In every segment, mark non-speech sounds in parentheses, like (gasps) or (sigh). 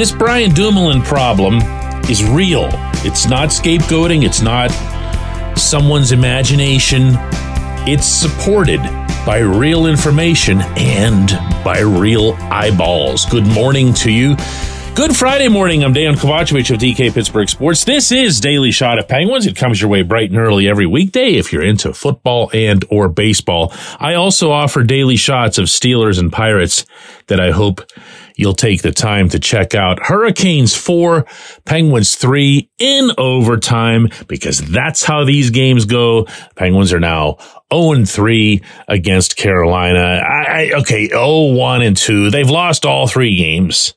This Brian Dumoulin problem is real. It's not scapegoating, it's not someone's imagination. It's supported by real information and by real eyeballs. Good morning to you. Good Friday morning. I'm Dan Kovacevic of DK Pittsburgh Sports. This is Daily Shot of Penguins. It comes your way bright and early every weekday if you're into football and or baseball. I also offer daily shots of Steelers and Pirates that I hope you'll take the time to check out. Hurricanes 4, Penguins 3 in overtime because that's how these games go. Penguins are now 0 3 against Carolina. I, I, okay, 0 1 and 2. They've lost all three games.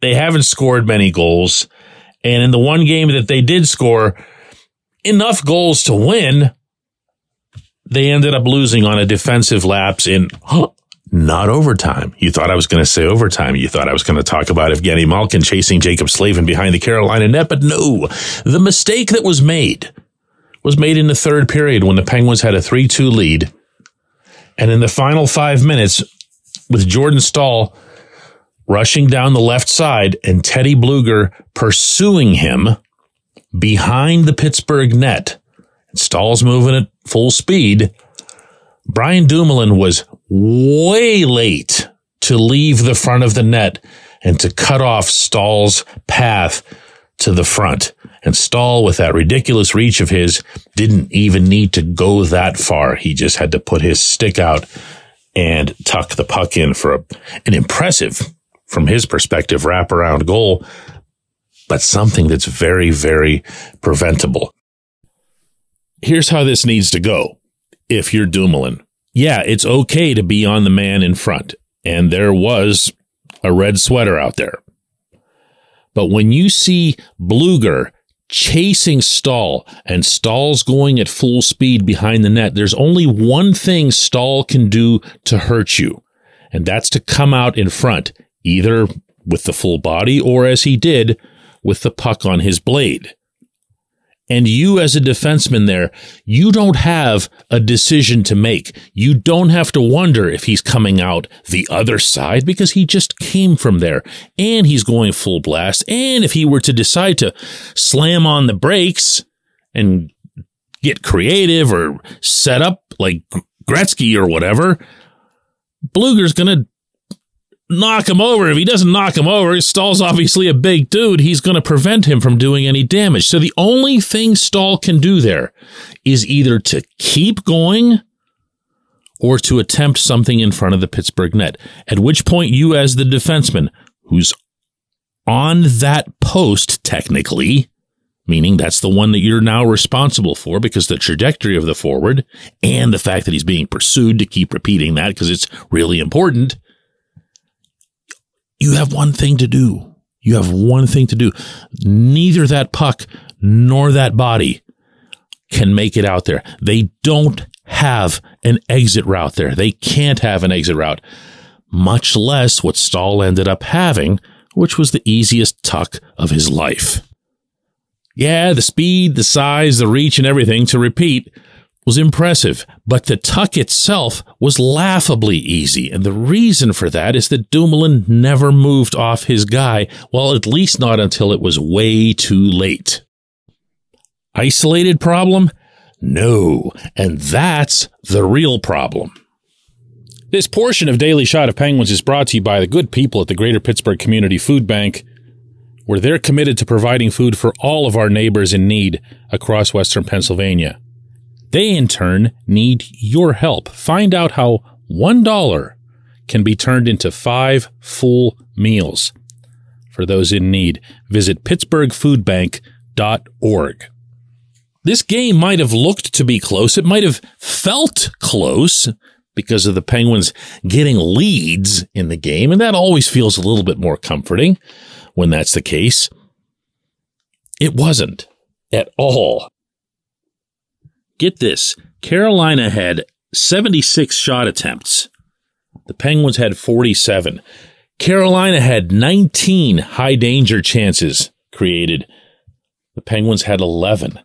They haven't scored many goals. And in the one game that they did score enough goals to win, they ended up losing on a defensive lapse in huh, (gasps) not overtime. You thought I was going to say overtime. You thought I was going to talk about Evgeni Malkin chasing Jaccob Slavin behind the Carolina net, but no. The mistake that was made was made in the third period when the Penguins had a 3-2 lead. And in the final five minutes, with Jordan Staal rushing down the left side and Teddy Blueger pursuing him behind the Pittsburgh net. Staal's moving at full speed. Brian Dumoulin was way late to leave the front of the net and to cut off Staal's path to the front. And Staal, with that ridiculous reach of his, didn't even need to go that far. He just had to put his stick out and tuck the puck in for a, an impressive from his perspective, wraparound goal, but something that's very, very preventable. Here's how this needs to go. If you're Dumoulin, yeah, it's okay to be on the man in front. And there was a red sweater out there. But when you see Blueger chasing Staal and Staal's going at full speed behind the net, there's only one thing Staal can do to hurt you. And that's to come out in front either with the full body or as he did with the puck on his blade. And you as a defenseman there, you don't have a decision to make. You don't have to wonder if he's coming out the other side because he just came from there and he's going full blast. And if he were to decide to slam on the brakes and get creative or set up like Gretzky or whatever, Blueger's going to knock him over. If he doesn't knock him over, Staal's obviously a big dude. He's going to prevent him from doing any damage. So the only thing Staal can do there is either to keep going or to attempt something in front of the Pittsburgh net. At which point you as the defenseman who's on that post technically, meaning that's the one that you're now responsible for because the trajectory of the forward and the fact that he's being pursued to keep repeating that because it's really important you have one thing to do. You have one thing to do. Neither that puck nor that body can make it out there. They don't have an exit route there. They can't have an exit route, much less what Staal ended up having, which was the easiest tuck of his life. Yeah, the speed, the size, the reach, and everything to repeat was impressive, but the tuck itself was laughably easy. And the reason for that is that Dumoulin never moved off his guy, well, at least not until it was way too late. Isolated problem? No. And that's the real problem. This portion of Daily Shot of Penguins is brought to you by the good people at the Greater Pittsburgh Community Food Bank, where they're committed to providing food for all of our neighbors in need across Western Pennsylvania. They in turn need your help. Find out how $1 can be turned into five full meals. For those in need, visit pittsburghfoodbank.org. This game might have looked to be close. It might have felt close because of the Penguins getting leads in the game. And that always feels a little bit more comforting when that's the case. It wasn't at all. Get this Carolina had 76 shot attempts. The Penguins had 47. Carolina had 19 high danger chances created. The Penguins had 11.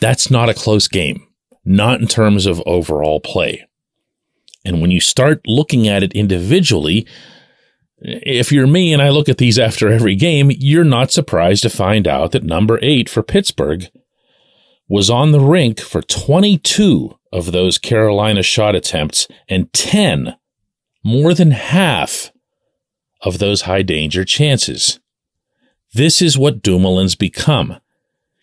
That's not a close game, not in terms of overall play. And when you start looking at it individually, if you're me and I look at these after every game, you're not surprised to find out that number eight for Pittsburgh was on the rink for 22 of those Carolina shot attempts and 10, more than half of those high danger chances. This is what Dumoulin's become.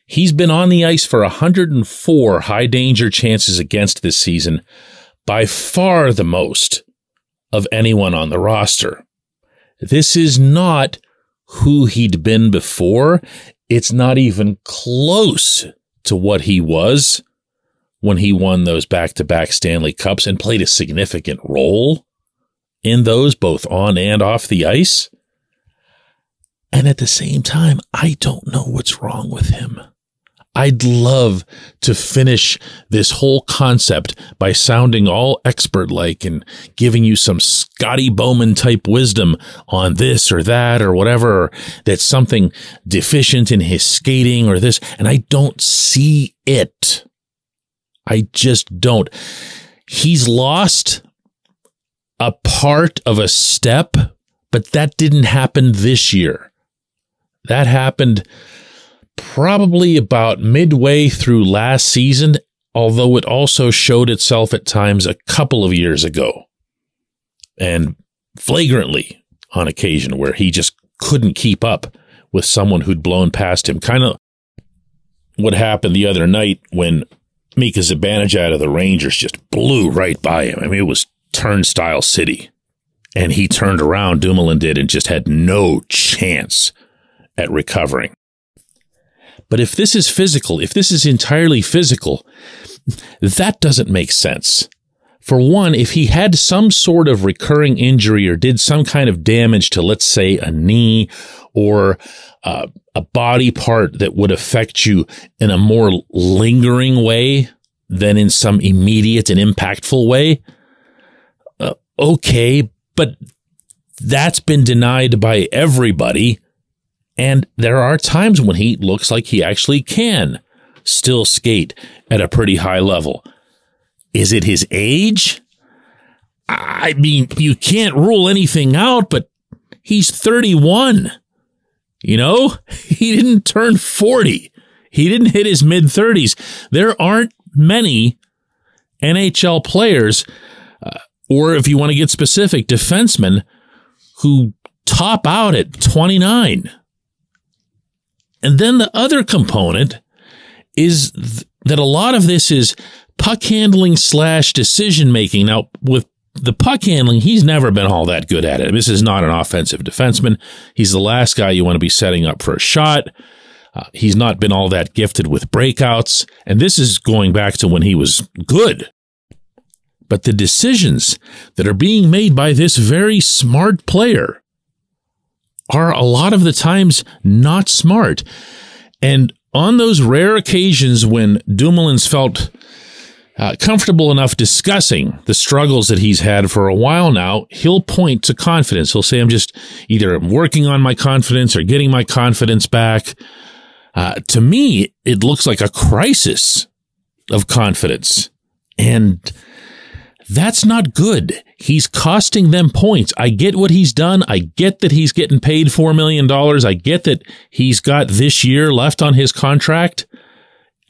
He's been on the ice for 104 high danger chances against this season, by far the most of anyone on the roster. This is not who he'd been before. It's not even close to what he was when he won those back to back Stanley Cups and played a significant role in those, both on and off the ice. And at the same time, I don't know what's wrong with him. I'd love to finish this whole concept by sounding all expert like and giving you some Scotty Bowman type wisdom on this or that or whatever, or that's something deficient in his skating or this. And I don't see it. I just don't. He's lost a part of a step, but that didn't happen this year. That happened probably about midway through last season, although it also showed itself at times a couple of years ago and flagrantly on occasion where he just couldn't keep up with someone who'd blown past him. Kind of what happened the other night when Mika Zibanejad of the Rangers just blew right by him. I mean, it was turnstile city. And he turned around, Dumoulin did, and just had no chance at recovering. But if this is physical, if this is entirely physical, that doesn't make sense. For one, if he had some sort of recurring injury or did some kind of damage to, let's say, a knee or uh, a body part that would affect you in a more lingering way than in some immediate and impactful way, uh, okay, but that's been denied by everybody and there are times when he looks like he actually can still skate at a pretty high level. Is it his age? I mean, you can't rule anything out, but he's 31. You know, (laughs) he didn't turn 40. He didn't hit his mid 30s. There aren't many NHL players, uh, or if you want to get specific, defensemen who top out at 29. And then the other component is th- that a lot of this is puck handling slash decision making. Now, with the puck handling, he's never been all that good at it. This is not an offensive defenseman. He's the last guy you want to be setting up for a shot. Uh, he's not been all that gifted with breakouts. And this is going back to when he was good. But the decisions that are being made by this very smart player are a lot of the times not smart. And on those rare occasions when Dumoulin's felt uh, comfortable enough discussing the struggles that he's had for a while now, he'll point to confidence. He'll say, I'm just either working on my confidence or getting my confidence back. Uh, to me, it looks like a crisis of confidence. And that's not good. He's costing them points. I get what he's done. I get that he's getting paid $4 million. I get that he's got this year left on his contract.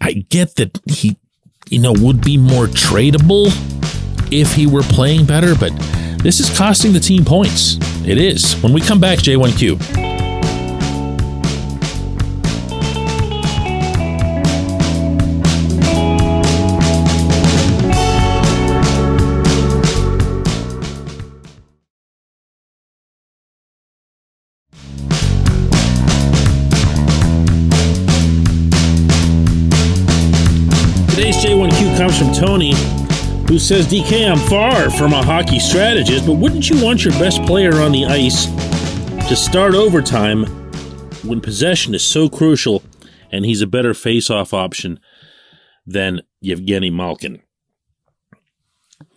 I get that he, you know, would be more tradable if he were playing better, but this is costing the team points. It is. When we come back, J1Q. Says, DK, I'm far from a hockey strategist, but wouldn't you want your best player on the ice to start overtime when possession is so crucial and he's a better face-off option than Evgeni Malkin?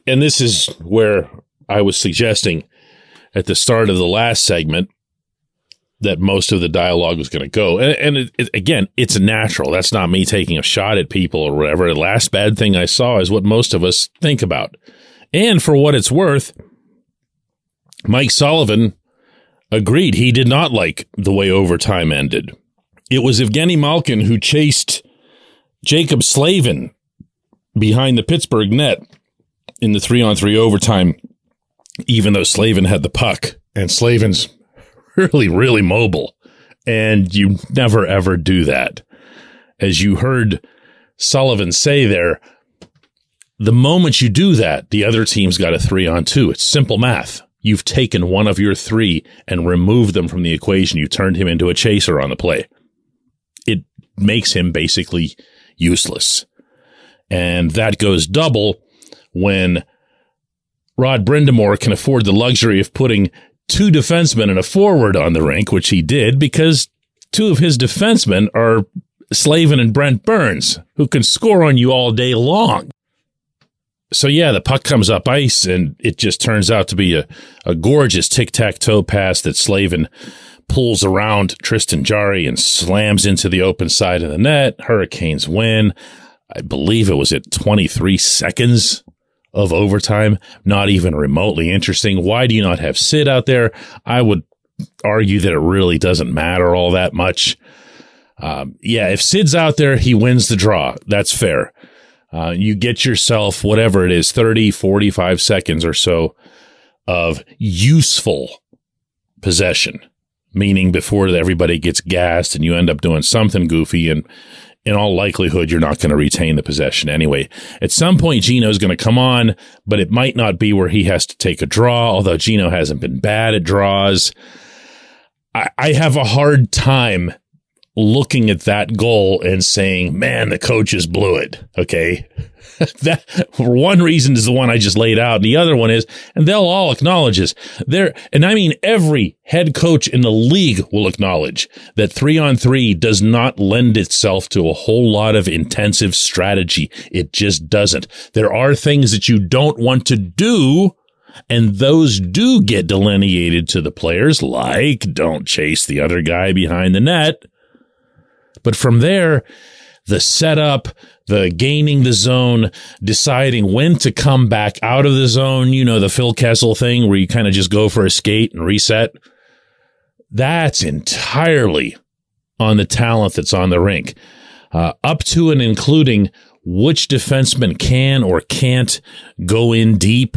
And this is where I was suggesting at the start of the last segment that most of the dialogue was going to go. And, and it, it, again, it's natural. That's not me taking a shot at people or whatever. The last bad thing I saw is what most of us think about. And for what it's worth, Mike Sullivan agreed. He did not like the way overtime ended. It was Evgeni Malkin who chased Jaccob Slavin behind the Pittsburgh net in the three on three overtime, even though Slavin had the puck. And Slavin's really, really mobile. And you never ever do that. As you heard Sullivan say there, the moment you do that, the other team's got a three on two. It's simple math. You've taken one of your three and removed them from the equation. You turned him into a chaser on the play. It makes him basically useless. And that goes double when Rod Brind'Amour can afford the luxury of putting two defensemen and a forward on the rink, which he did because two of his defensemen are Slavin and Brent Burns, who can score on you all day long. So yeah, the puck comes up ice and it just turns out to be a, a gorgeous tic-tac-toe pass that Slavin pulls around Tristan Jarry and slams into the open side of the net. Hurricanes win. I believe it was at 23 seconds of overtime. Not even remotely interesting. Why do you not have Sid out there? I would argue that it really doesn't matter all that much. Um, yeah, if Sid's out there, he wins the draw. That's fair. Uh, you get yourself whatever it is, 30, 45 seconds or so of useful possession, meaning before everybody gets gassed and you end up doing something goofy and in all likelihood, you're not going to retain the possession anyway. At some point, Gino's going to come on, but it might not be where he has to take a draw, although Gino hasn't been bad at draws. I, I have a hard time looking at that goal and saying, man, the coaches blew it. Okay. (laughs) that one reason is the one I just laid out. And the other one is, and they'll all acknowledge this there. And I mean, every head coach in the league will acknowledge that three on three does not lend itself to a whole lot of intensive strategy. It just doesn't. There are things that you don't want to do and those do get delineated to the players, like don't chase the other guy behind the net. But from there, the setup, the gaining the zone, deciding when to come back out of the zone, you know, the Phil Kessel thing where you kind of just go for a skate and reset. That's entirely on the talent that's on the rink, uh, up to and including which defenseman can or can't go in deep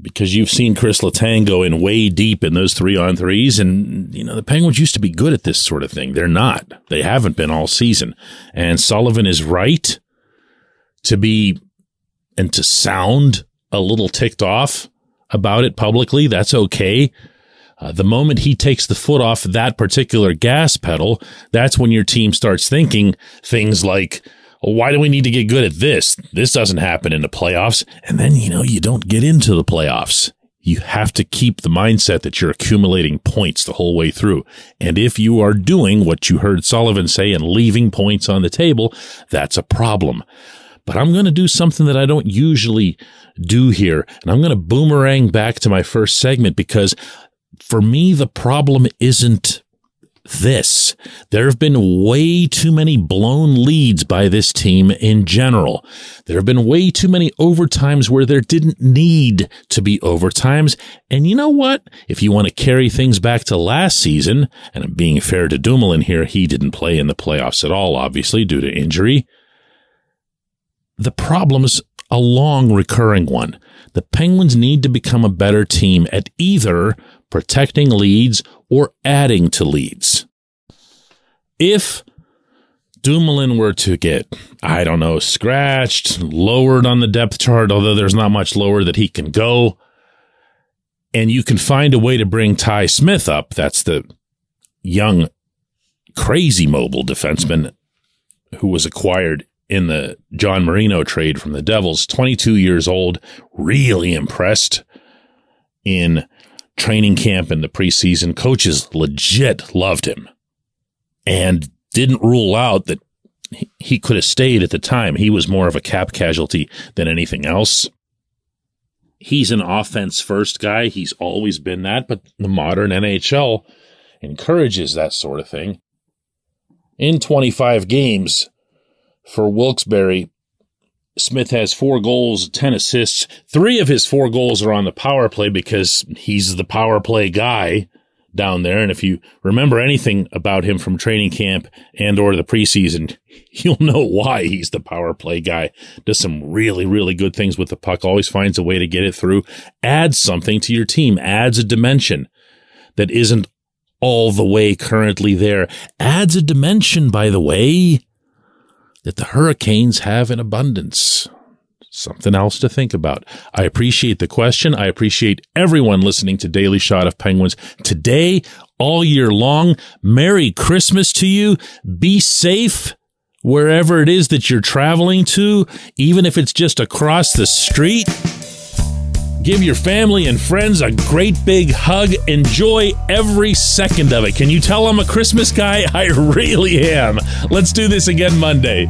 because you've seen Chris Letang go in way deep in those three on threes. And, you know, the Penguins used to be good at this sort of thing. They're not. They haven't been all season. And Sullivan is right to be and to sound a little ticked off about it publicly. That's okay. Uh, the moment he takes the foot off that particular gas pedal, that's when your team starts thinking things like, why do we need to get good at this? This doesn't happen in the playoffs. And then, you know, you don't get into the playoffs. You have to keep the mindset that you're accumulating points the whole way through. And if you are doing what you heard Sullivan say and leaving points on the table, that's a problem. But I'm going to do something that I don't usually do here. And I'm going to boomerang back to my first segment because for me, the problem isn't this. There have been way too many blown leads by this team in general. There have been way too many overtimes where there didn't need to be overtimes. And you know what? If you want to carry things back to last season, and I'm being fair to Dumoulin here, he didn't play in the playoffs at all, obviously, due to injury. The problem's a long recurring one. The Penguins need to become a better team at either protecting leads or adding to leads. If Dumoulin were to get, I don't know, scratched, lowered on the depth chart, although there's not much lower that he can go, and you can find a way to bring Ty Smith up, that's the young, crazy mobile defenseman who was acquired in the John Marino trade from the Devils, 22 years old, really impressed in training camp and the preseason, coaches legit loved him and didn't rule out that he could have stayed at the time. He was more of a cap casualty than anything else. He's an offense first guy. He's always been that, but the modern NHL encourages that sort of thing. In 25 games for Wilkes-Barre, Smith has four goals, 10 assists. Three of his four goals are on the power play because he's the power play guy. down there. And if you remember anything about him from training camp and or the preseason, (laughs) you'll know why he's the power play guy. Does some really, really good things with the puck. Always finds a way to get it through. Adds something to your team. Adds a dimension that isn't all the way currently there. Adds a dimension, by the way, that the Hurricanes have in abundance something else to think about. I appreciate the question. I appreciate everyone listening to Daily Shot of Penguins today, all year long. Merry Christmas to you. Be safe wherever it is that you're traveling to, even if it's just across the street. Give your family and friends a great big hug. Enjoy every second of it. Can you tell I'm a Christmas guy? (laughs) I really am. Let's do this again Monday.